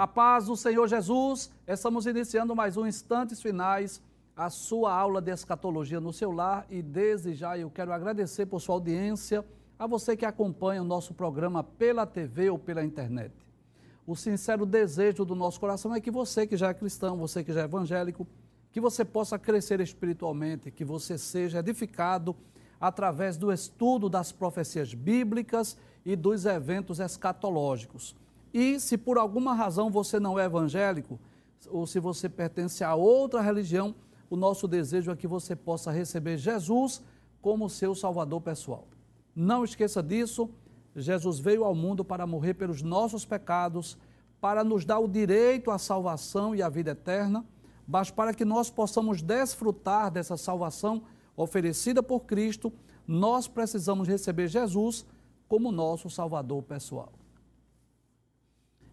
A paz do Senhor Jesus, estamos iniciando mais um Instantes Finais, a sua aula de escatologia no seu lar e desde já eu quero agradecer por sua audiência, a você que acompanha o nosso programa pela TV ou pela internet. O sincero desejo do nosso coração é que você que já é cristão, você que já é evangélico, que você possa crescer espiritualmente, que você seja edificado através do estudo das profecias bíblicas e dos eventos escatológicos. E se por alguma razão você não é evangélico, ou se você pertence a outra religião, o nosso desejo é que você possa receber Jesus como seu salvador pessoal. Não esqueça disso. Jesus veio ao mundo para morrer pelos nossos pecados, para nos dar o direito à salvação e à vida eterna, mas para que nós possamos desfrutar dessa salvação oferecida por Cristo, nós precisamos receber Jesus como nosso Salvador pessoal.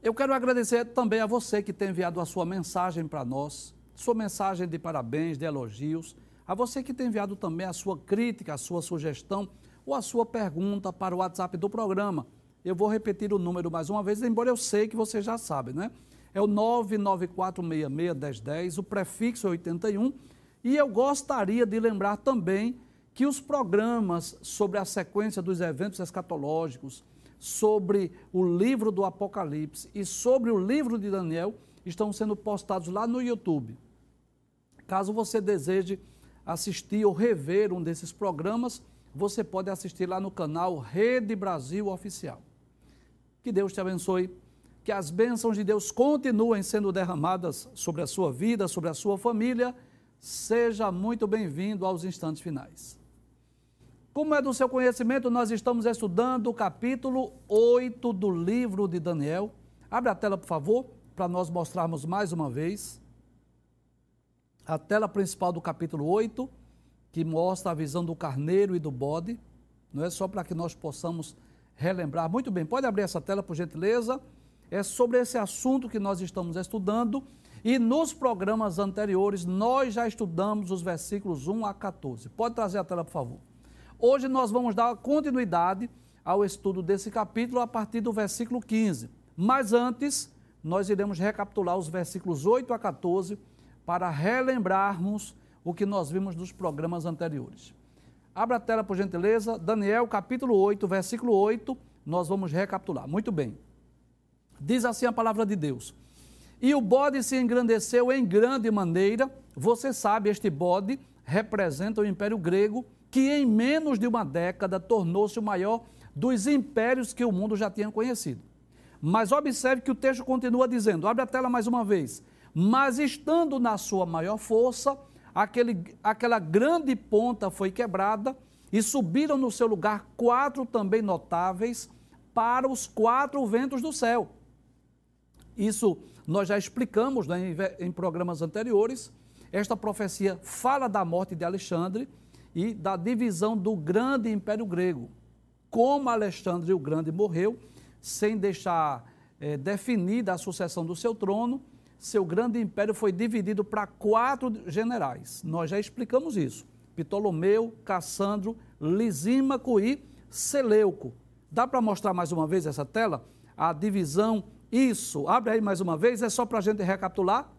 Eu quero agradecer também a você que tem enviado a sua mensagem para nós, sua mensagem de parabéns, de elogios, a você que tem enviado também a sua crítica, a sua sugestão ou a sua pergunta para o WhatsApp do programa. Eu vou repetir o número mais uma vez, embora eu sei que você já sabe, né? É o 994661010, o prefixo é 81, e eu gostaria de lembrar também que os programas sobre a sequência dos eventos escatológicos, sobre o livro do Apocalipse e sobre o livro de Daniel estão sendo postados lá no YouTube. Caso você deseje assistir ou rever um desses programas, você pode assistir lá no canal Rede Brasil Oficial. Que Deus te abençoe, que as bênçãos de Deus continuem sendo derramadas sobre a sua vida, sobre a sua família. Seja muito bem-vindo aos instantes finais. Como é do seu conhecimento, nós estamos estudando o capítulo 8 do livro de Daniel. Abre a tela, por favor, para nós mostrarmos mais uma vez. A tela principal do capítulo 8, que mostra a visão do carneiro e do bode. Não é só para que nós possamos relembrar. Muito bem, pode abrir essa tela, por gentileza. É sobre esse assunto que nós estamos estudando. E nos programas anteriores, nós já estudamos os versículos 1 a 14. Pode trazer a tela, por favor. Hoje nós vamos dar continuidade ao estudo desse capítulo a partir do versículo 15. Mas antes, nós iremos recapitular os versículos 8 a 14 para relembrarmos o que nós vimos nos programas anteriores. Abra a tela, por gentileza. Daniel, capítulo 8, versículo 8, nós vamos recapitular. Muito bem. Diz assim a palavra de Deus. E o bode se engrandeceu em grande maneira. Você sabe, este bode representa o Império Grego que em menos de uma década tornou-se o maior dos impérios que o mundo já tinha conhecido. Mas observe que o texto continua dizendo, abre a tela mais uma vez, mas estando na sua maior força, aquele, aquela grande ponta foi quebrada e subiram no seu lugar quatro também notáveis para os quatro ventos do céu. Isso nós já explicamos né, em, em programas anteriores. Esta profecia fala da morte de Alexandre, e da divisão do grande império grego. Como Alexandre o Grande morreu, sem deixar é, definida a sucessão do seu trono, seu grande império foi dividido para quatro generais. Nós já explicamos isso. Ptolomeu, Cassandro, Lisímaco e Seleuco. Dá para mostrar mais uma vez essa tela? A divisão, isso. Abre aí mais uma vez, é só para a gente recapitular.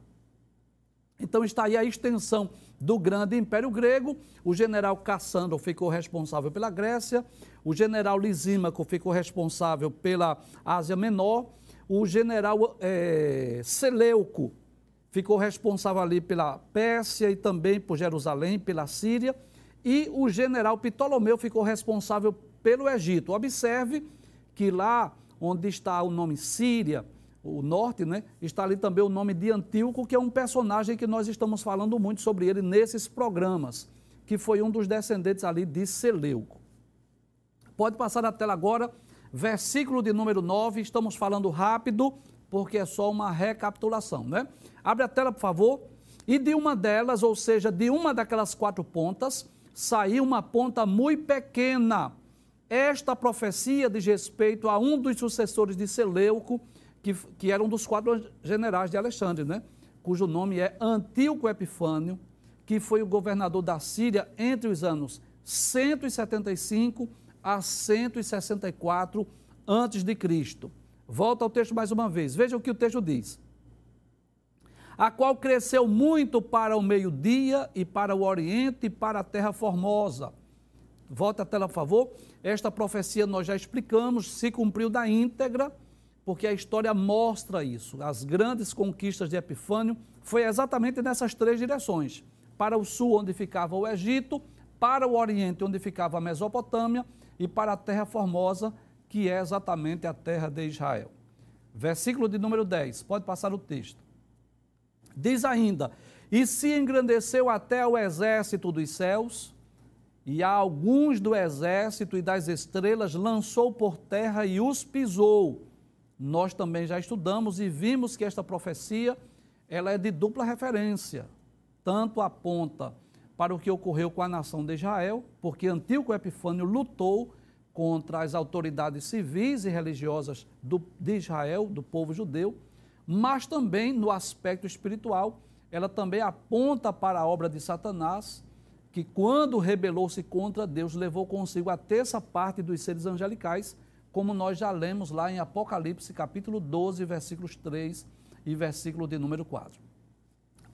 Então está aí a extensão do grande Império Grego. O general Cassandro ficou responsável pela Grécia, o general Lisímaco ficou responsável pela Ásia Menor, o general é, Seleuco ficou responsável ali pela Pérsia e também por Jerusalém, pela Síria, e o general Ptolomeu ficou responsável pelo Egito. Observe que lá onde está o nome Síria, o norte, né, está ali também o nome de Antíoco, que é um personagem que nós estamos falando muito sobre ele nesses programas, que foi um dos descendentes ali de Seleuco. Pode passar a tela agora, versículo de número 9, estamos falando rápido, porque é só uma recapitulação, né? Abre a tela, por favor. E de uma delas, ou seja, de uma daquelas quatro pontas, saiu uma ponta muito pequena. Esta profecia diz respeito a um dos sucessores de Seleuco, que, que era um dos quatro generais de Alexandre, né? cujo nome é Antíoco Epifânio, que foi o governador da Síria entre os anos 175 a 164 antes de Cristo. Volta ao texto mais uma vez. Veja o que o texto diz. A qual cresceu muito para o meio-dia e para o oriente e para a terra formosa. Volta a tela, por favor. Esta profecia nós já explicamos, se cumpriu da íntegra, porque a história mostra isso. As grandes conquistas de Epifânio foi exatamente nessas três direções: para o sul, onde ficava o Egito, para o oriente, onde ficava a Mesopotâmia, e para a terra formosa, que é exatamente a terra de Israel. Versículo de número 10, pode passar o texto. Diz ainda: E se engrandeceu até o exército dos céus, e a alguns do exército e das estrelas lançou por terra e os pisou. Nós também já estudamos e vimos que esta profecia ela é de dupla referência. Tanto aponta para o que ocorreu com a nação de Israel, porque Antíoco Epifânio lutou contra as autoridades civis e religiosas do, de Israel, do povo judeu, mas também no aspecto espiritual, ela também aponta para a obra de Satanás, que quando rebelou-se contra Deus, levou consigo a terça parte dos seres angelicais, como nós já lemos lá em Apocalipse, capítulo 12, versículos 3 e versículo de número 4.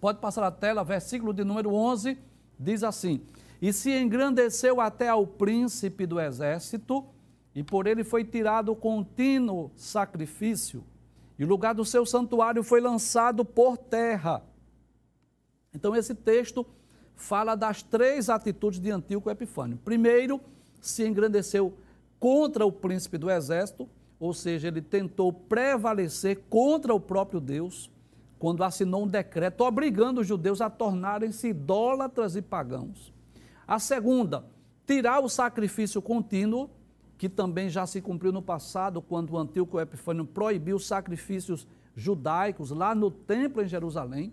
Pode passar a tela, versículo de número 11, diz assim: e se engrandeceu até ao príncipe do exército, e por ele foi tirado contínuo sacrifício, e o lugar do seu santuário foi lançado por terra. Então, esse texto fala das três atitudes de Antíoco Epifânio. Primeiro, se engrandeceu contra o príncipe do exército, ou seja, ele tentou prevalecer contra o próprio Deus, quando assinou um decreto obrigando os judeus a tornarem-se idólatras e pagãos. A segunda, tirar o sacrifício contínuo, que também já se cumpriu no passado, quando o Antíoco Epifânio proibiu os sacrifícios judaicos lá no templo em Jerusalém.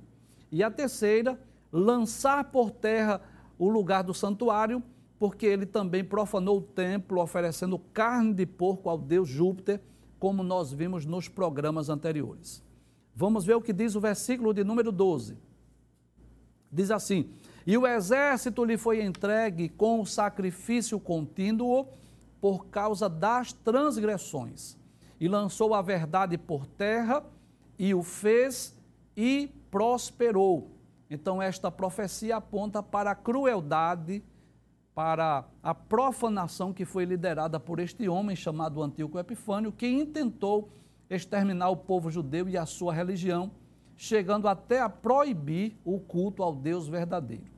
E a terceira, lançar por terra o lugar do santuário, porque ele também profanou o templo, oferecendo carne de porco ao deus Júpiter, como nós vimos nos programas anteriores. Vamos ver o que diz o versículo de número 12. Diz assim: e o exército lhe foi entregue com o sacrifício contínuo por causa das transgressões. E lançou a verdade por terra, e o fez e prosperou. Então, esta profecia aponta para a crueldade, para a profanação que foi liderada por este homem chamado Antíoco Epifânio, que intentou exterminar o povo judeu e a sua religião chegando até a proibir o culto ao Deus verdadeiro.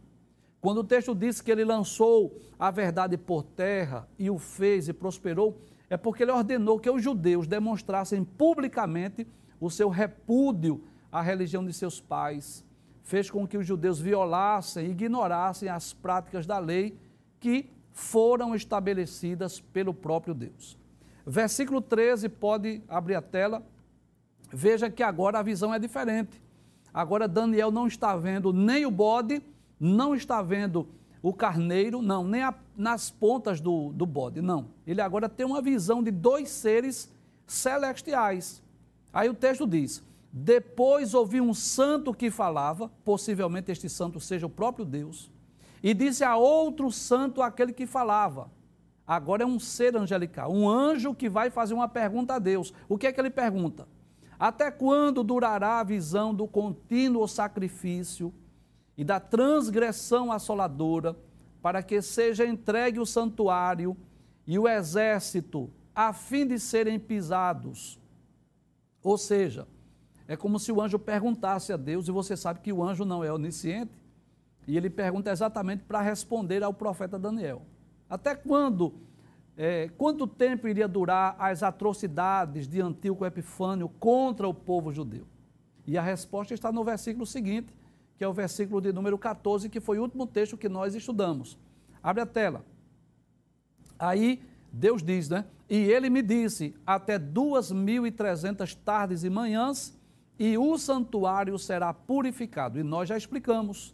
Quando o texto diz que ele lançou a verdade por terra e o fez e prosperou, é porque ele ordenou que os judeus demonstrassem publicamente o seu repúdio à religião de seus pais. Fez com que os judeus violassem e ignorassem as práticas da lei que foram estabelecidas pelo próprio Deus. Versículo 13, pode abrir a tela. Veja que agora a visão é diferente. Agora Daniel não está vendo nem o bode, não está vendo o carneiro, não, nem a, nas pontas do, do bode, não. Ele agora tem uma visão de dois seres celestiais. Aí o texto diz: Depois ouvi um santo que falava, possivelmente este santo seja o próprio Deus, e disse a outro santo aquele que falava. Agora é um ser angelical, um anjo que vai fazer uma pergunta a Deus. O que é que ele pergunta? Até quando durará a visão do contínuo sacrifício e da transgressão assoladora, para que seja entregue o santuário e o exército, a fim de serem pisados? Ou seja, é como se o anjo perguntasse a Deus, e você sabe que o anjo não é onisciente, e ele pergunta exatamente para responder ao profeta Daniel. Até quando é, quanto tempo iria durar as atrocidades de Antíoco Epifânio contra o povo judeu? E a resposta está no versículo seguinte, que é o versículo de número 14, que foi o último texto que nós estudamos. Abre a tela. Aí Deus diz, né? E ele me disse: até duas mil e trezentas tardes e manhãs, e o santuário será purificado. E nós já explicamos.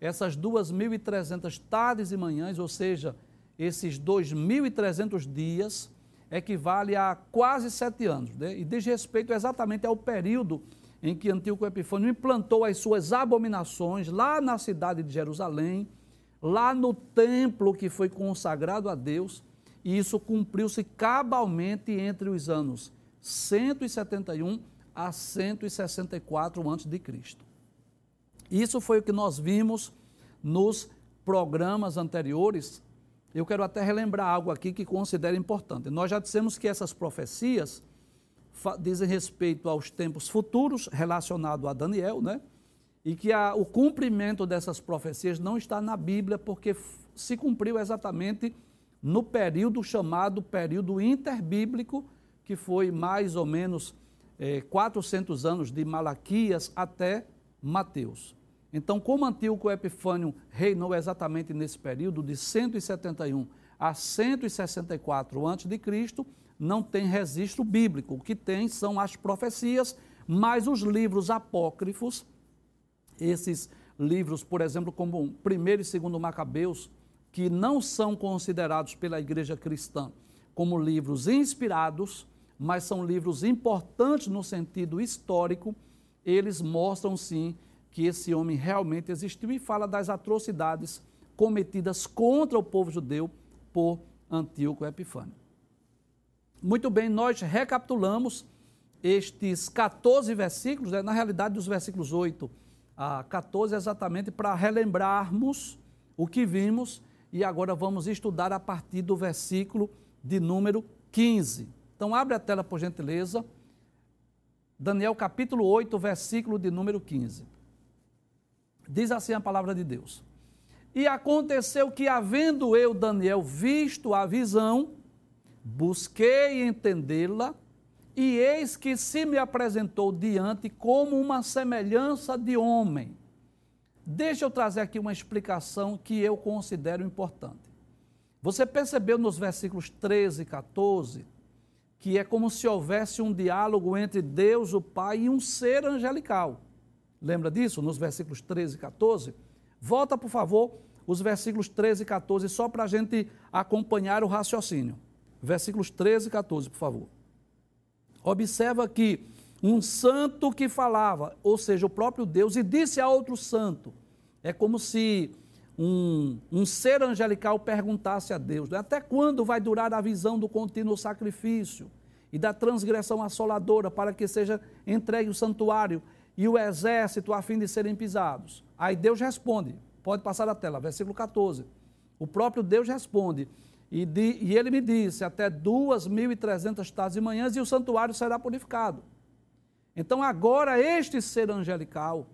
Essas duas mil e trezentas tardes e manhãs, ou seja, esses 2.300 dias equivale a quase sete anos, né? e diz respeito exatamente ao período em que Antíoco Epifânio implantou as suas abominações lá na cidade de Jerusalém, lá no templo que foi consagrado a Deus, e isso cumpriu-se cabalmente entre os anos 171 a 164 a.C. Isso foi o que nós vimos nos programas anteriores. Eu quero até relembrar algo aqui que considero importante. Nós já dissemos que essas profecias dizem respeito aos tempos futuros relacionado a Daniel, né? E que a, o cumprimento dessas profecias não está na Bíblia porque se cumpriu exatamente no período chamado período interbíblico, que foi mais ou menos é, 400 anos de Malaquias até Mateus. Então, como Antíoco Epifânio reinou exatamente nesse período de 171 a 164 a.C., não tem registro bíblico. O que tem são as profecias, mais os livros apócrifos, esses livros, por exemplo, como 1 e 2 Macabeus, que não são considerados pela igreja cristã como livros inspirados, mas são livros importantes no sentido histórico, eles mostram sim que esse homem realmente existiu e fala das atrocidades cometidas contra o povo judeu por Antíoco Epifânio. Muito bem, nós recapitulamos estes 14 versículos, né? na realidade, dos versículos 8 a 14, exatamente para relembrarmos o que vimos e agora vamos estudar a partir do versículo de número 15. Então, abre a tela, por gentileza. Daniel capítulo 8, versículo de número 15. Diz assim a palavra de Deus. E aconteceu que, havendo eu, Daniel, visto a visão, busquei entendê-la, e eis que se me apresentou diante como uma semelhança de homem. Deixa eu trazer aqui uma explicação que eu considero importante. Você percebeu nos versículos 13 e 14 que é como se houvesse um diálogo entre Deus, o Pai, e um ser angelical. Lembra disso nos versículos 13 e 14? Volta, por favor, os versículos 13 e 14, só para a gente acompanhar o raciocínio versículos 13 e 14, por favor. Observa que um santo que falava, ou seja, o próprio Deus, e disse a outro santo. É como se um, um ser angelical perguntasse a Deus: né, até quando vai durar a visão do contínuo sacrifício e da transgressão assoladora para que seja entregue o santuário e o exército a fim de serem pisados? Aí Deus responde, pode passar a tela, versículo 14. O próprio Deus responde: e, de, e ele me disse: até 2.300 tardes e manhãs e o santuário será purificado. Então, agora, este ser angelical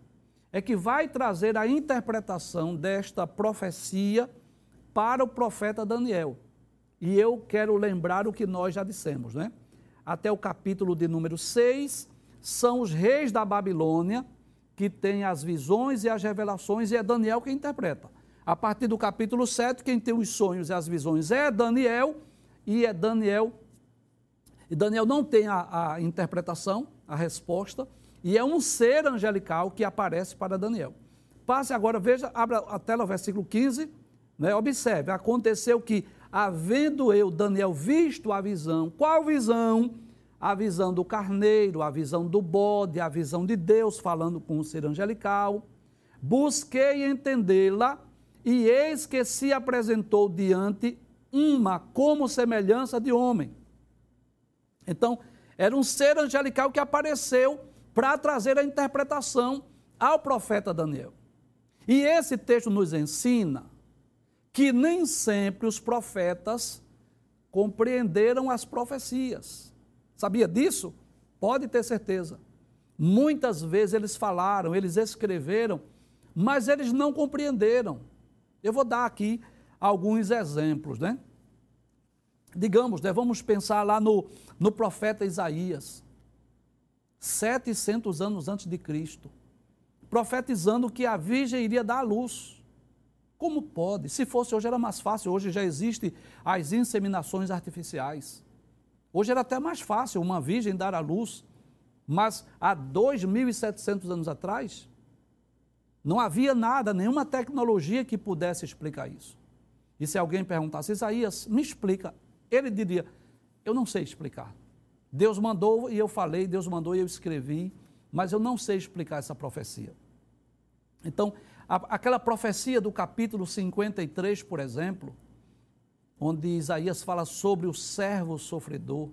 é que vai trazer a interpretação desta profecia para o profeta Daniel. E eu quero lembrar o que nós já dissemos, né? Até o capítulo de número 6, são os reis da Babilônia que têm as visões e as revelações, e é Daniel que interpreta. A partir do capítulo 7, quem tem os sonhos e as visões é Daniel, e é Daniel. E Daniel não tem a, a interpretação, a resposta, e é um ser angelical que aparece para Daniel. Passe agora, veja, abra a tela, versículo 15, né? observe, aconteceu que, havendo eu, Daniel, visto a visão, qual visão? A visão do carneiro, a visão do bode, a visão de Deus falando com o ser angelical, busquei entendê-la, e eis que se apresentou diante uma como semelhança de homem. Então, era um ser angelical que apareceu para trazer a interpretação ao profeta Daniel. E esse texto nos ensina que nem sempre os profetas compreenderam as profecias. Sabia disso? Pode ter certeza. Muitas vezes eles falaram, eles escreveram, mas eles não compreenderam. Eu vou dar aqui alguns exemplos, né? Digamos, né, vamos pensar lá no, no profeta Isaías, 700 anos antes de Cristo, profetizando que a virgem iria dar à luz. Como pode? Se fosse hoje era mais fácil, hoje já existem as inseminações artificiais. Hoje era até mais fácil uma virgem dar à luz, mas há 2.700 anos atrás, não havia nada, nenhuma tecnologia que pudesse explicar isso. E se alguém perguntasse, Isaías, me explica, ele diria, eu não sei explicar. Deus mandou e eu falei, Deus mandou e eu escrevi, mas eu não sei explicar essa profecia. Então, a, aquela profecia do capítulo 53, por exemplo, onde Isaías fala sobre o servo sofredor,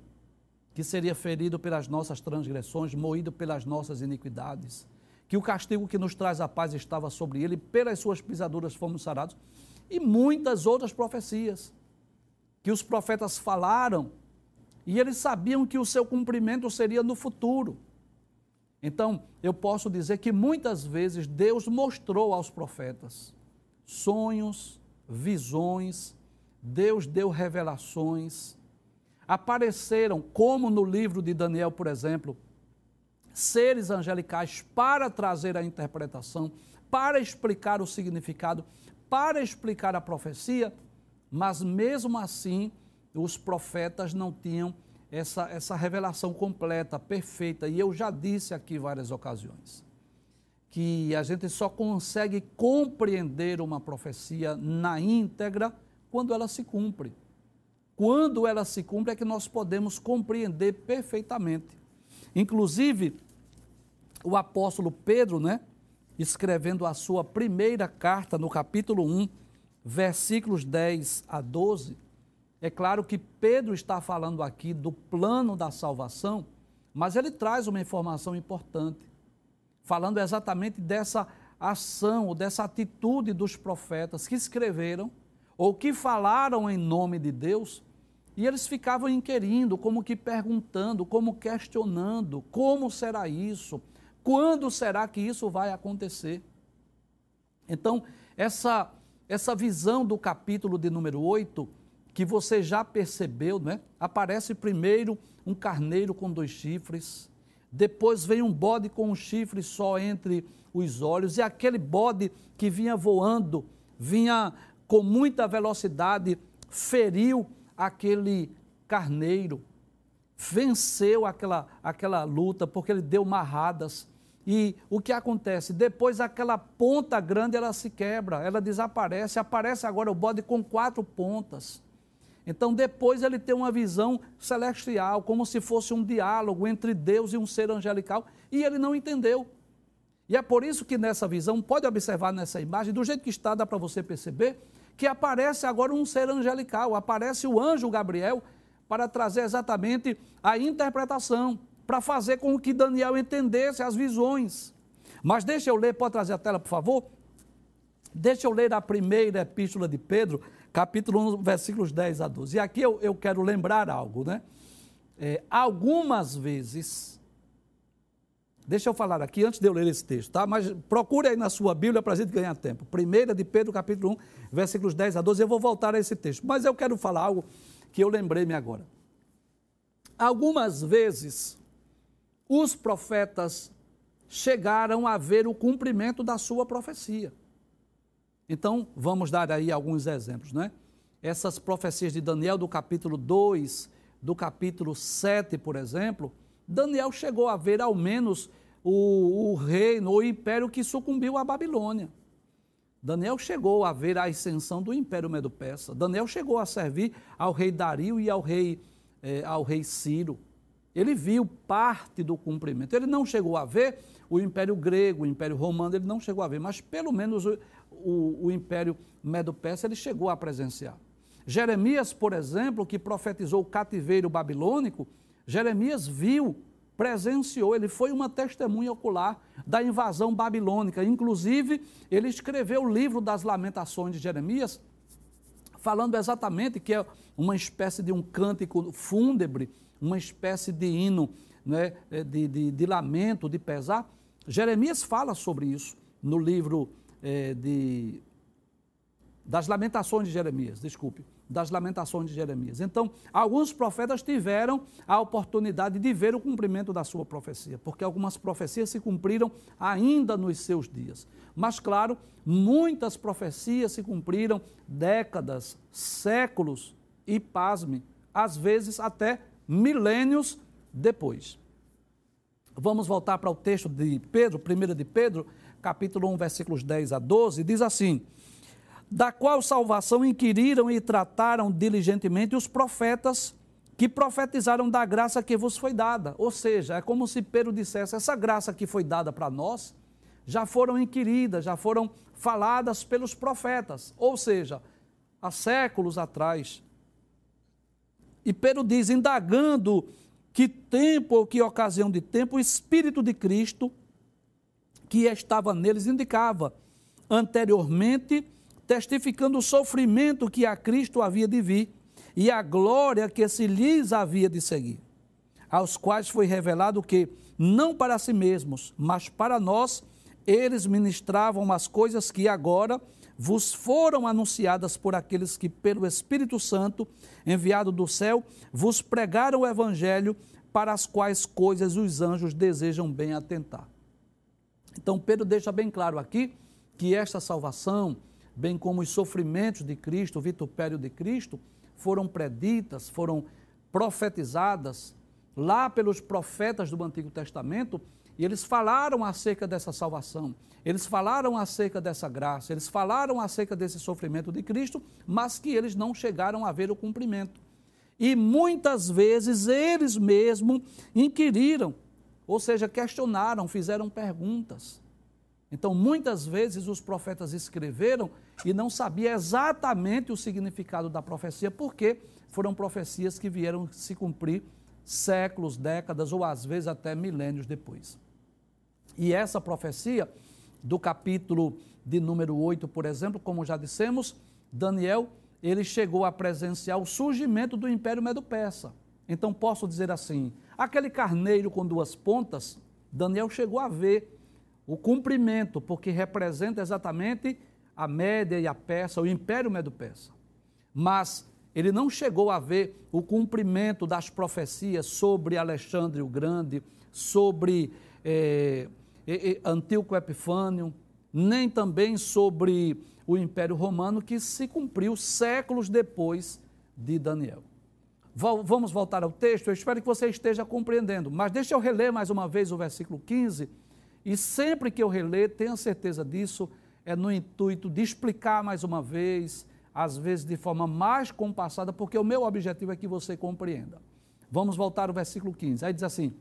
que seria ferido pelas nossas transgressões, moído pelas nossas iniquidades, que o castigo que nos traz a paz estava sobre ele, pelas suas pisaduras fomos sarados, e muitas outras profecias que os profetas falaram e eles sabiam que o seu cumprimento seria no futuro. Então, eu posso dizer que muitas vezes Deus mostrou aos profetas sonhos, visões, Deus deu revelações, apareceram, como no livro de Daniel, por exemplo, seres angelicais para trazer a interpretação, para explicar o significado, para explicar a profecia, mas mesmo assim os profetas não tinham essa, essa revelação completa, perfeita. E eu já disse aqui várias ocasiões que a gente só consegue compreender uma profecia na íntegra quando ela se cumpre. Quando ela se cumpre é que nós podemos compreender perfeitamente. Inclusive, o apóstolo Pedro, né, escrevendo a sua primeira carta no capítulo 1, versículos 10 a 12, é claro que Pedro está falando aqui do plano da salvação, mas ele traz uma informação importante, falando exatamente dessa ação, dessa atitude dos profetas que escreveram ou que falaram em nome de Deus, e eles ficavam inquirindo, como que perguntando, como questionando, como será isso? Quando será que isso vai acontecer? Então, essa, essa visão do capítulo de número 8, que você já percebeu, né? Aparece primeiro um carneiro com dois chifres, depois vem um bode com um chifre só entre os olhos, e aquele bode que vinha voando, vinha com muita velocidade, feriu aquele carneiro, venceu aquela, aquela luta, porque ele deu marradas. E o que acontece? Depois aquela ponta grande ela se quebra, ela desaparece, aparece agora o bode com quatro pontas. Então depois ele tem uma visão celestial, como se fosse um diálogo entre Deus e um ser angelical, e ele não entendeu. E é por isso que nessa visão, pode observar nessa imagem, do jeito que está, dá para você perceber, que aparece agora um ser angelical, aparece o anjo Gabriel para trazer exatamente a interpretação, para fazer com que Daniel entendesse as visões. Mas deixa eu ler, pode trazer a tela, por favor? Deixa eu ler a primeira epístola de Pedro, capítulo 1, versículos 10 a 12. E aqui eu, eu quero lembrar algo, né? É, algumas vezes Deixa eu falar aqui antes de eu ler esse texto, tá? Mas procure aí na sua Bíblia para a gente ganhar tempo. Primeira de Pedro, capítulo 1, versículos 10 a 12. Eu vou voltar a esse texto. Mas eu quero falar algo que eu lembrei-me agora. Algumas vezes, os profetas chegaram a ver o cumprimento da sua profecia. Então, vamos dar aí alguns exemplos, né? Essas profecias de Daniel do capítulo 2, do capítulo 7, por exemplo, Daniel chegou a ver ao menos o, o reino, o império que sucumbiu à Babilônia. Daniel chegou a ver a ascensão do Império Medo-Persa. Daniel chegou a servir ao rei Dario e ao rei, eh, ao rei Ciro. Ele viu parte do cumprimento. Ele não chegou a ver o Império Grego, o Império Romano, ele não chegou a ver, mas pelo menos o, o, o Império Medo-Persa ele chegou a presenciar. Jeremias, por exemplo, que profetizou o cativeiro babilônico, Jeremias viu, presenciou, ele foi uma testemunha ocular da invasão babilônica. Inclusive, ele escreveu o livro das Lamentações de Jeremias, falando exatamente que é uma espécie de um cântico fúnebre, uma espécie de hino, né, de, de, de lamento, de pesar. Jeremias fala sobre isso no livro é, de, das Lamentações de Jeremias, desculpe das lamentações de Jeremias. Então, alguns profetas tiveram a oportunidade de ver o cumprimento da sua profecia, porque algumas profecias se cumpriram ainda nos seus dias. Mas, claro, muitas profecias se cumpriram décadas, séculos e, pasme, às vezes até milênios depois. Vamos voltar para o texto de Pedro, 1 de Pedro, capítulo 1, versículos 10 a 12, diz assim: da qual salvação inquiriram e trataram diligentemente os profetas que profetizaram da graça que vos foi dada. Ou seja, é como se Pedro dissesse: essa graça que foi dada para nós já foram inquiridas, já foram faladas pelos profetas, ou seja, há séculos atrás. E Pedro diz: indagando que tempo ou que ocasião de tempo o Espírito de Cristo que estava neles indicava anteriormente, testificando o sofrimento que a Cristo havia de vir e a glória que se lhes havia de seguir, aos quais foi revelado que, não para si mesmos, mas para nós, eles ministravam as coisas que agora vos foram anunciadas por aqueles que, pelo Espírito Santo, enviado do céu, vos pregaram o Evangelho, para as quais coisas os anjos desejam bem atentar. Então, Pedro deixa bem claro aqui que esta salvação, bem como os sofrimentos de Cristo, o vitupério de Cristo, foram preditas, foram profetizadas lá pelos profetas do Antigo Testamento e eles falaram acerca dessa salvação, eles falaram acerca dessa graça, eles falaram acerca desse sofrimento de Cristo, mas que eles não chegaram a ver o cumprimento. E muitas vezes eles mesmos inquiriram, ou seja, questionaram, fizeram perguntas. Então, muitas vezes os profetas escreveram e não sabia exatamente o significado da profecia, porque foram profecias que vieram se cumprir séculos, décadas ou às vezes até milênios depois. E essa profecia, do capítulo de número 8, por exemplo, como já dissemos, Daniel, ele chegou a presenciar o surgimento do Império Medo-Persa. Então posso dizer assim, aquele carneiro com duas pontas, Daniel chegou a ver o cumprimento, porque representa exatamente a Média e a Persa, o Império Medo-Persa. Mas ele não chegou a ver o cumprimento das profecias sobre Alexandre o Grande, sobre é, Antíoco Epifânio, nem também sobre o Império Romano, que se cumpriu séculos depois de Daniel. Vamos voltar ao texto, eu espero que você esteja compreendendo, mas deixa eu reler mais uma vez o versículo 15, e sempre que eu reler, tenha certeza disso, é no intuito de explicar mais uma vez, às vezes de forma mais compassada, porque o meu objetivo é que você compreenda. Vamos voltar ao versículo 15, aí diz assim,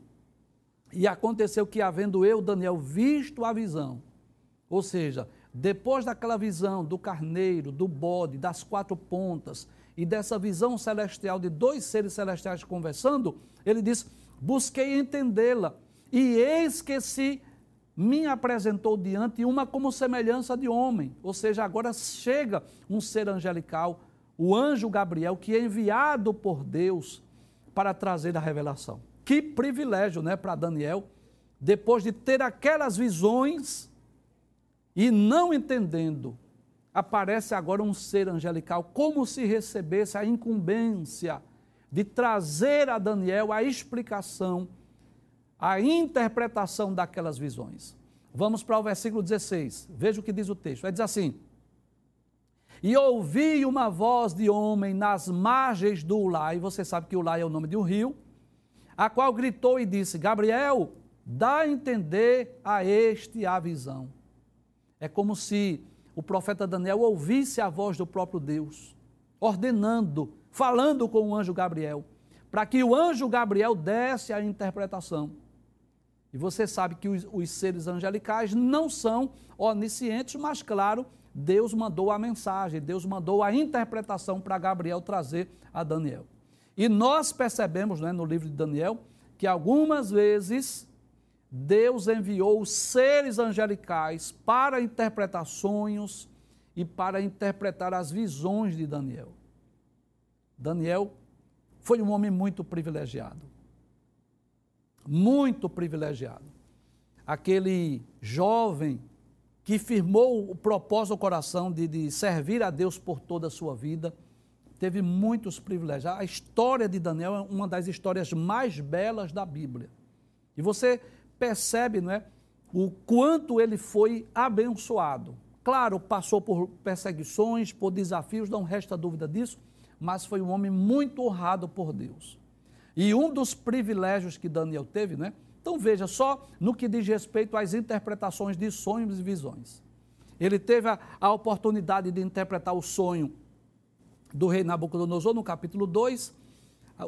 e aconteceu que, havendo eu, Daniel, visto a visão, ou seja, depois daquela visão do carneiro, do bode, das quatro pontas e dessa visão celestial de dois seres celestiais conversando, ele diz: busquei entendê-la, e eis que se me apresentou diante uma como semelhança de homem, ou seja, agora chega um ser angelical, o anjo Gabriel, que é enviado por Deus para trazer a revelação. Que privilégio, né, para Daniel, depois de ter aquelas visões e não entendendo, aparece agora um ser angelical, como se recebesse a incumbência de trazer a Daniel a explicação, a interpretação daquelas visões. Vamos para o versículo 16, veja o que diz o texto. Ele diz assim: E ouvi uma voz de homem nas margens do Ulai, você sabe que Ulai é o nome de um rio, a qual gritou e disse: Gabriel, dá a entender a este a visão. É como se o profeta Daniel ouvisse a voz do próprio Deus, ordenando, falando com o anjo Gabriel, para que o anjo Gabriel desse a interpretação. E você sabe que os, os, seres angelicais não são oniscientes, mas claro, Deus mandou a mensagem, Deus mandou a interpretação para Gabriel trazer a Daniel. E nós percebemos né, no livro de Daniel que algumas vezes Deus enviou seres angelicais para interpretar sonhos e para interpretar as visões de Daniel. Daniel foi um homem muito privilegiado. Muito privilegiado. Aquele jovem que firmou o propósito no coração de, de servir a Deus por toda a sua vida teve muitos privilégios. A história de Daniel é uma das histórias mais belas da Bíblia. E você percebe, não é, o quanto ele foi abençoado. Claro, passou por perseguições, por desafios, não resta dúvida disso, mas foi um homem muito honrado por Deus. E um dos privilégios que Daniel teve, né? Então veja só no que diz respeito às interpretações de sonhos e visões. Ele teve a, a oportunidade de interpretar o sonho do rei Nabucodonosor, no capítulo 2,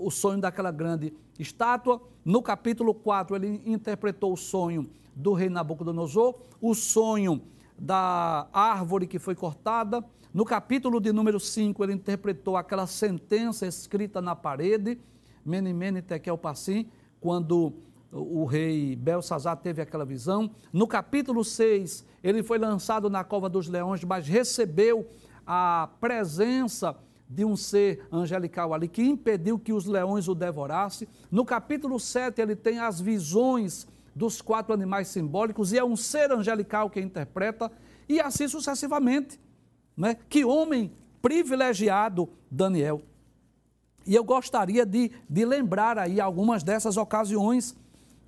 o sonho daquela grande estátua. No capítulo 4, ele interpretou o sonho do rei Nabucodonosor, o sonho da árvore que foi cortada. No capítulo de número 5, ele interpretou aquela sentença escrita na parede. Menimene Tekel Passim, quando o rei Belsazar teve aquela visão. No capítulo 6, ele foi lançado na cova dos leões, mas recebeu a presença de um ser angelical ali que impediu que os leões o devorassem. No capítulo 7, ele tem as visões dos quatro animais simbólicos e é um ser angelical que interpreta, e assim sucessivamente. Né? Que homem privilegiado, Daniel. E eu gostaria de, de lembrar aí algumas dessas ocasiões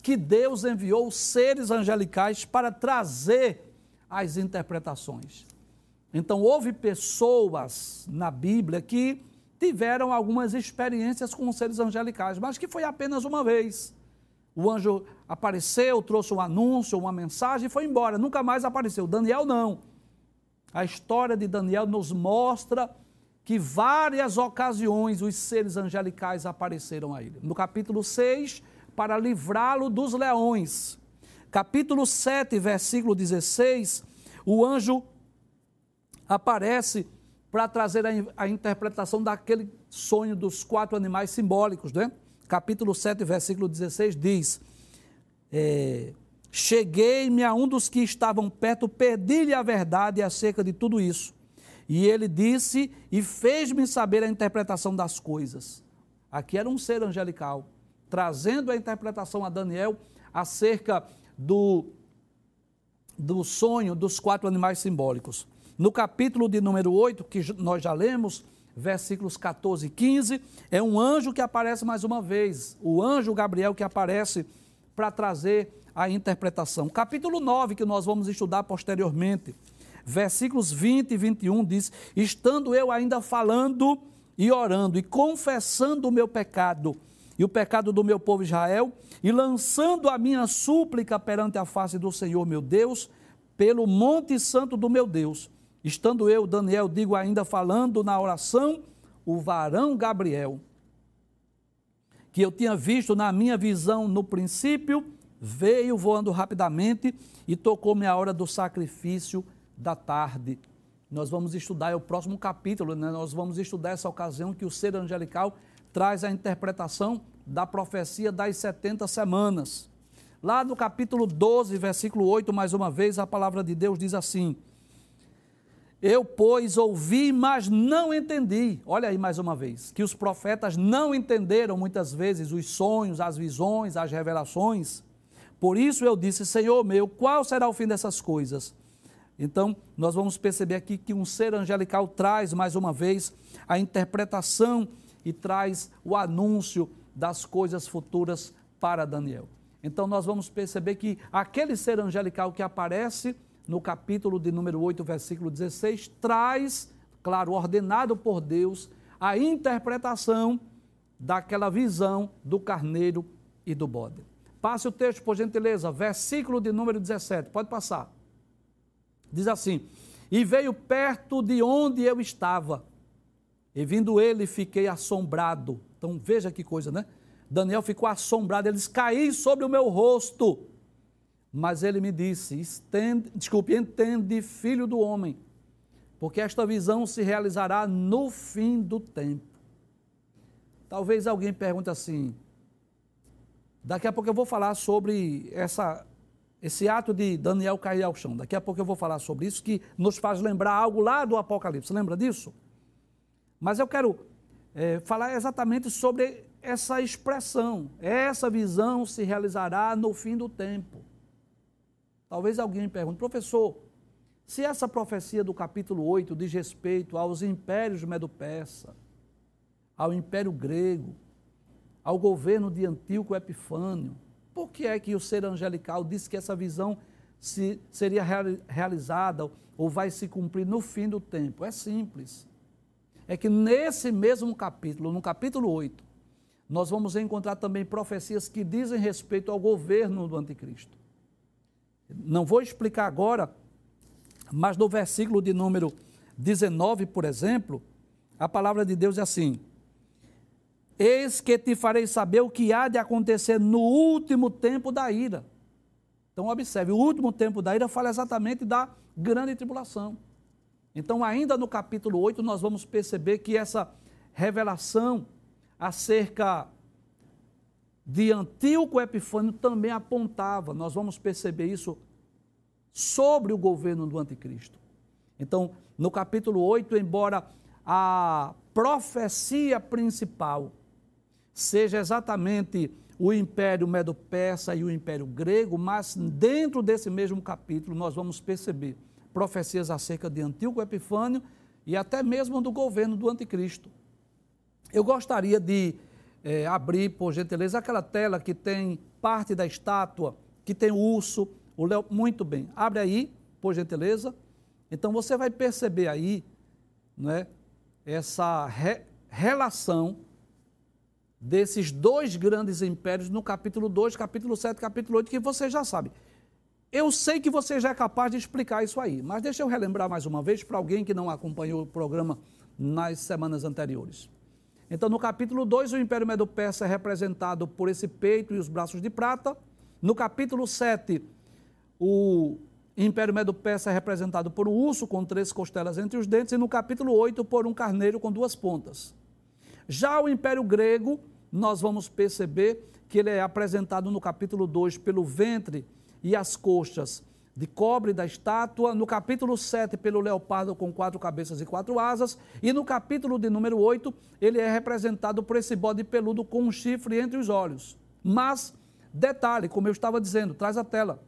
que Deus enviou seres angelicais para trazer as interpretações. Então, houve pessoas na Bíblia que tiveram algumas experiências com seres angelicais, mas que foi apenas uma vez. O anjo apareceu, trouxe um anúncio, uma mensagem e foi embora, nunca mais apareceu. Daniel não. A história de Daniel nos mostra que várias ocasiões os seres angelicais apareceram a ele. No capítulo 6, para livrá-lo dos leões. Capítulo 7, versículo 16, o anjo aparece para trazer a, a, interpretação daquele sonho dos quatro animais simbólicos, né? Capítulo 7, versículo 16 diz: é, Cheguei-me a um dos que estavam perto, pedi-lhe a verdade acerca de tudo isso. E ele disse e fez-me saber a interpretação das coisas. Aqui era um ser angelical, trazendo a interpretação a Daniel acerca do, do sonho dos quatro animais simbólicos. No capítulo de número 8, que nós já lemos, versículos 14 e 15, é um anjo que aparece mais uma vez, o anjo Gabriel que aparece para trazer a interpretação. Capítulo 9, que nós vamos estudar posteriormente, versículos 20 e 21 diz: Estando eu ainda falando e orando e confessando o meu pecado e o pecado do meu povo Israel, e lançando a minha súplica perante a face do Senhor meu Deus, pelo monte santo do meu Deus, Estando eu, Daniel, digo ainda falando na oração, o varão Gabriel, que eu tinha visto na minha visão no princípio, veio voando rapidamente e tocou-me a hora do sacrifício da tarde. Nós vamos estudar, é o próximo capítulo, né? nós vamos estudar essa ocasião que o ser angelical traz a interpretação da profecia das 70 semanas. Lá no capítulo 12, versículo 8, mais uma vez, a palavra de Deus diz assim: eu, pois, ouvi, mas não entendi. Olha aí mais uma vez, que os profetas não entenderam muitas vezes os sonhos, as visões, as revelações. Por isso eu disse, Senhor meu, qual será o fim dessas coisas? Então, nós vamos perceber aqui que um ser angelical traz, mais uma vez, a interpretação e traz o anúncio das coisas futuras para Daniel. Então, nós vamos perceber que aquele ser angelical que aparece no capítulo de número 8, versículo 16, traz, claro, ordenado por Deus, a interpretação daquela visão do carneiro e do bode. Passe o texto, por gentileza, versículo de número 17, pode passar. Diz assim: E veio perto de onde eu estava, e vindo ele, fiquei assombrado. Então veja que coisa, né? Daniel ficou assombrado, eles caíram sobre o meu rosto. Mas ele me disse: estende, desculpe, entende, filho do homem, porque esta visão se realizará no fim do tempo. Talvez alguém pergunte assim: daqui a pouco eu vou falar sobre essa, esse ato de Daniel cair ao chão. Daqui a pouco eu vou falar sobre isso, que nos faz lembrar algo lá do Apocalipse. Lembra disso? Mas eu quero é, falar exatamente sobre essa expressão. Essa visão se realizará no fim do tempo. Talvez alguém me pergunte, professor, se essa profecia do capítulo 8 diz respeito aos impérios medo-persa, ao império grego, ao governo de Antíoco Epifânio, por que é que o ser angelical disse que essa visão se, seria realizada ou vai se cumprir no fim do tempo? É simples. É que nesse mesmo capítulo, no capítulo 8, nós vamos encontrar também profecias que dizem respeito ao governo do anticristo. Não vou explicar agora, mas no versículo de número 19, por exemplo, a palavra de Deus é assim: Eis que te farei saber o que há de acontecer no último tempo da ira. Então, observe, o último tempo da ira fala exatamente da grande tribulação. Então, ainda no capítulo 8, nós vamos perceber que essa revelação acerca de Antíoco Epifânio também apontava, nós vamos perceber isso sobre o governo do anticristo. Então, no capítulo 8, embora a profecia principal seja exatamente o Império Medo-Persa e o Império Grego, mas dentro desse mesmo capítulo nós vamos perceber profecias acerca de Antíoco Epifânio e até mesmo do governo do anticristo. Eu gostaria de é, abrir, por gentileza, aquela tela que tem parte da estátua, que tem o urso, o leão. Muito bem. Abre aí, por gentileza. Então você vai perceber aí né, essa re, relação desses dois grandes impérios no capítulo 2, capítulo 7, capítulo 8, que você já sabe. Eu sei que você já é capaz de explicar isso aí, mas deixa eu relembrar mais uma vez para alguém que não acompanhou o programa nas semanas anteriores. Então, no capítulo 2, o Império Medo-Persa é representado por esse peito e os braços de prata. No capítulo 7, o Império Medo-Persa é representado por um urso com três costelas entre os dentes. E no capítulo 8, por um carneiro com duas pontas. Já o Império Grego, nós vamos perceber que ele é apresentado no capítulo 2 pelo ventre e as coxas de cobre da estátua, no capítulo 7, pelo leopardo com quatro cabeças e quatro asas, e no capítulo de número 8, ele é representado por esse bode peludo com um chifre entre os olhos. Mas, detalhe, como eu estava dizendo, traz a tela.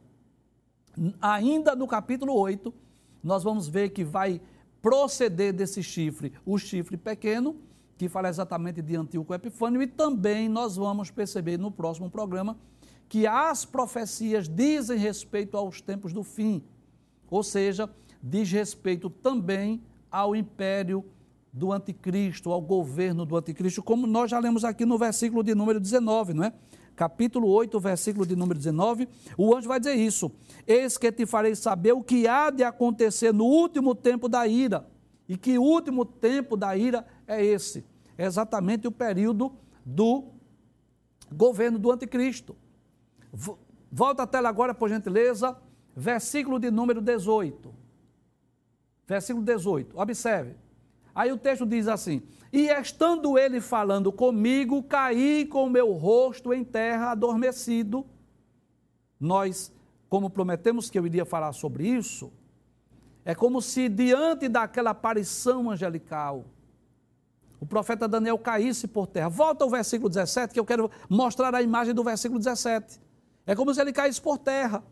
Ainda no capítulo 8, nós vamos ver que vai proceder desse chifre o chifre pequeno, que fala exatamente de Antíoco Epifânio, e também nós vamos perceber no próximo programa que as profecias dizem respeito aos tempos do fim, ou seja, diz respeito também ao império do anticristo, ao governo do anticristo, como nós já lemos aqui no versículo de número 19, não é? Capítulo 8, versículo de número 19, o anjo vai dizer isso: Eis que te farei saber o que há de acontecer no último tempo da ira. E que o último tempo da ira é esse, é exatamente o período do governo do anticristo. Volta a tela agora, por gentileza, versículo de número 18. Versículo 18, observe. Aí o texto diz assim: E estando ele falando comigo, caí com o meu rosto em terra adormecido. Nós, como prometemos que eu iria falar sobre isso, é como se diante daquela aparição angelical, o profeta Daniel caísse por terra. Volta ao versículo 17, que eu quero mostrar a imagem do versículo 17. É como se ele caísse por terra.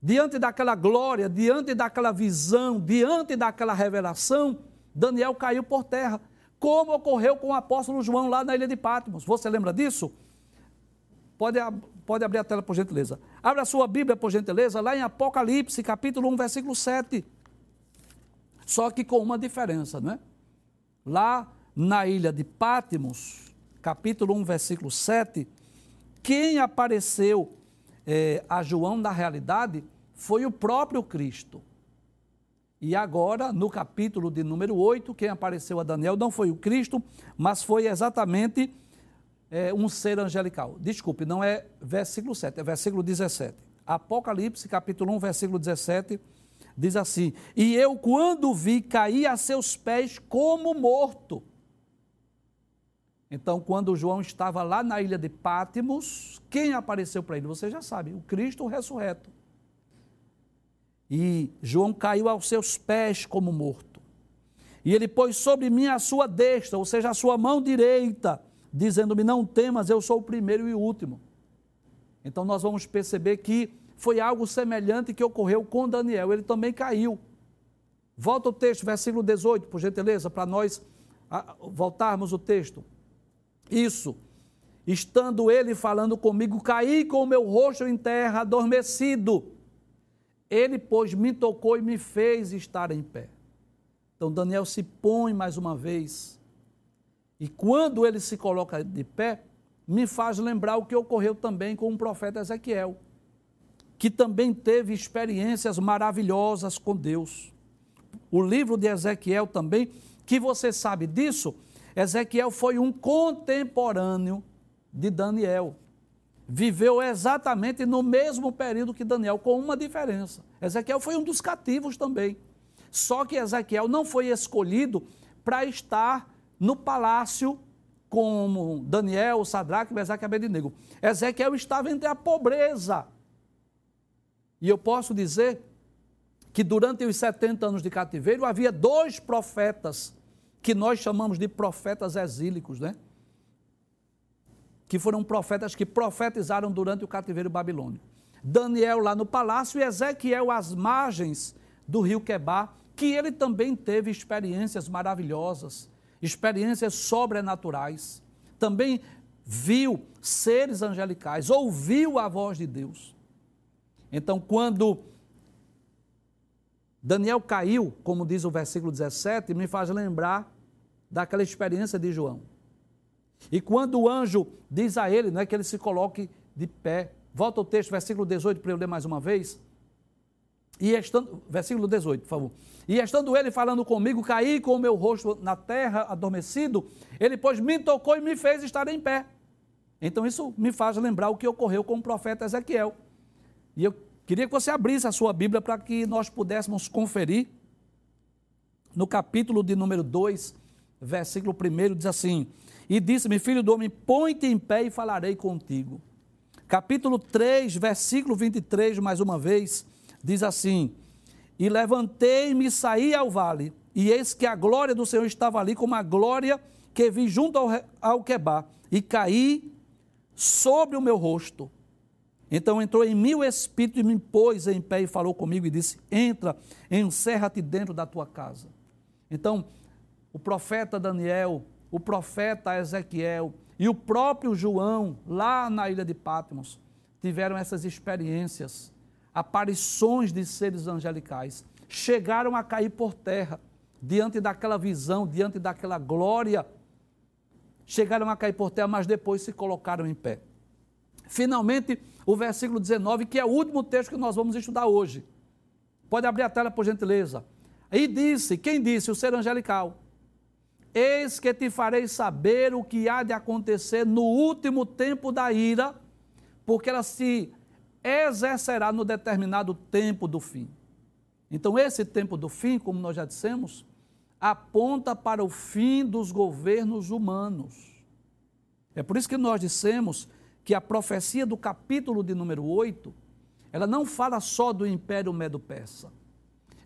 Diante daquela glória, diante daquela visão, diante daquela revelação, Daniel caiu por terra. Como ocorreu com o apóstolo João lá na ilha de Patmos. Você lembra disso? Pode, pode abrir a tela, por gentileza. Abra a sua Bíblia, por gentileza, lá em Apocalipse, capítulo 1, versículo 7. Só que com uma diferença, não é? Lá na ilha de Patmos, capítulo 1, versículo 7, quem apareceu é, a João na realidade foi o próprio Cristo. E agora, no capítulo de número 8, quem apareceu a Daniel não foi o Cristo, mas foi exatamente é, um ser angelical. Desculpe, não é versículo 7, é versículo 17. Apocalipse, capítulo 1, versículo 17, diz assim: E eu, quando vi, caí a seus pés como morto. Então, quando João estava lá na ilha de Pátimos, quem apareceu para ele? Você já sabe, o Cristo ressurreto. E João caiu aos seus pés como morto. E ele pôs sobre mim a sua destra, ou seja, a sua mão direita, dizendo-me: Não temas, eu sou o primeiro e o último. Então, nós vamos perceber que foi algo semelhante que ocorreu com Daniel. Ele também caiu. Volta o texto, versículo 18, por gentileza, para nós voltarmos o texto. Isso. Estando ele falando comigo, caí com o meu rosto em terra, adormecido. Ele, pois, me tocou e me fez estar em pé. Então, Daniel se põe mais uma vez. E quando ele se coloca de pé, me faz lembrar o que ocorreu também com o profeta Ezequiel, que também teve experiências maravilhosas com Deus. O livro de Ezequiel também, que você sabe disso, Ezequiel foi um contemporâneo de Daniel. Viveu exatamente no mesmo período que Daniel, com uma diferença. Ezequiel foi um dos cativos também. Só que Ezequiel não foi escolhido para estar no palácio como Daniel, Sadraque, Mesaque e Abednego. Ezequiel estava entre a pobreza. E eu posso dizer que durante os 70 anos de cativeiro havia dois profetas que nós chamamos de profetas exílicos, né? Que foram profetas que profetizaram durante o cativeiro babilônico. Daniel lá no palácio e Ezequiel às margens do rio Quebar, que ele também teve experiências maravilhosas, experiências sobrenaturais. Também viu seres angelicais, ouviu a voz de Deus. Então, quando Daniel caiu, como diz o versículo 17, me faz lembrar daquela experiência de João. E quando o anjo diz a ele, não é que ele se coloque de pé. Volta ao texto, versículo 18, para eu ler mais uma vez. E estando, versículo 18, por favor. E estando ele falando comigo, caí com o meu rosto na terra adormecido, ele, pois, me tocou e me fez estar em pé. Então, isso me faz lembrar o que ocorreu com o profeta Ezequiel. E eu queria que você abrisse a sua Bíblia para que nós pudéssemos conferir. No capítulo de número 2, versículo 1, diz assim: E disse-me, filho do homem, põe-te em pé e falarei contigo. Capítulo 3, versículo 23, mais uma vez, diz assim: E levantei-me e saí ao vale, e eis que a glória do Senhor estava ali, como a glória que vi junto ao, ao Quebar, e caí sobre o meu rosto. Então entrou em mim o Espírito e me pôs em pé e falou comigo e disse: Entra, encerra-te dentro da tua casa. Então, o profeta Daniel, o profeta Ezequiel e o próprio João, lá na ilha de Patmos, tiveram essas experiências, aparições de seres angelicais. Chegaram a cair por terra, diante daquela visão, diante daquela glória. Chegaram a cair por terra, mas depois se colocaram em pé. Finalmente, o versículo 19, que é o último texto que nós vamos estudar hoje. Pode abrir a tela, por gentileza. E disse: quem disse? O ser angelical. Eis que te farei saber o que há de acontecer no último tempo da ira, porque ela se exercerá no determinado tempo do fim. Então, esse tempo do fim, como nós já dissemos, aponta para o fim dos governos humanos. É por isso que nós dissemos que a profecia do capítulo de número 8, ela não fala só do Império Medo-Persa.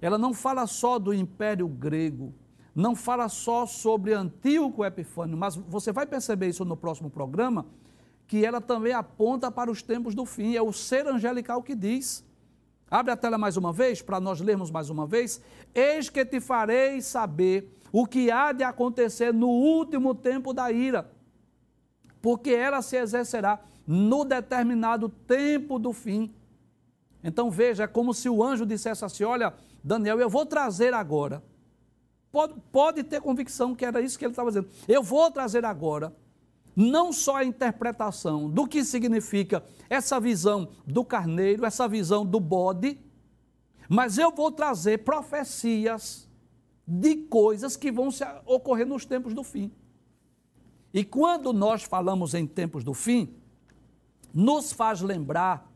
Ela não fala só do Império Grego não fala só sobre Antíoco Epifânio, mas você vai perceber isso no próximo programa, que ela também aponta para os tempos do fim, é o ser angelical que diz. Abre a tela mais uma vez, para nós lermos mais uma vez. Eis que te farei saber o que há de acontecer no último tempo da ira, porque ela se exercerá no determinado tempo do fim. Então veja, é como se o anjo dissesse assim: Olha, Daniel, eu vou trazer agora Pode, pode ter convicção que era isso que ele estava dizendo. Eu vou trazer agora não só a interpretação do que significa essa visão do carneiro, essa visão do bode, mas eu vou trazer profecias de coisas que vão ocorrer nos tempos do fim. E quando nós falamos em tempos do fim, nos faz lembrar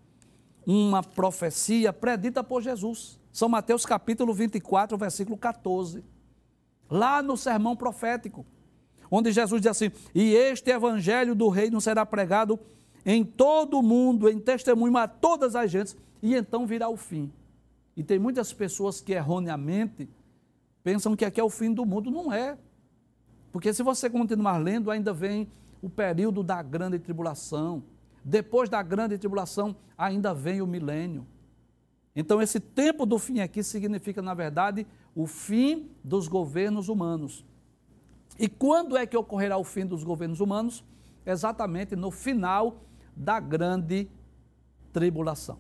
uma profecia predita por Jesus. São Mateus capítulo 24, versículo 14 lá no sermão profético, onde Jesus diz assim: E este evangelho do reino será pregado em todo o mundo, em testemunho a todas as gentes, e então virá o fim. E tem muitas pessoas que erroneamente pensam que aqui é o fim do mundo. Não é. Porque se você continuar lendo, ainda vem o período da grande tribulação. Depois da grande tribulação, ainda vem o milênio. Então, esse tempo do fim aqui significa, na verdade, o fim dos governos humanos. E quando é que ocorrerá o fim dos governos humanos? Exatamente no final da grande tribulação.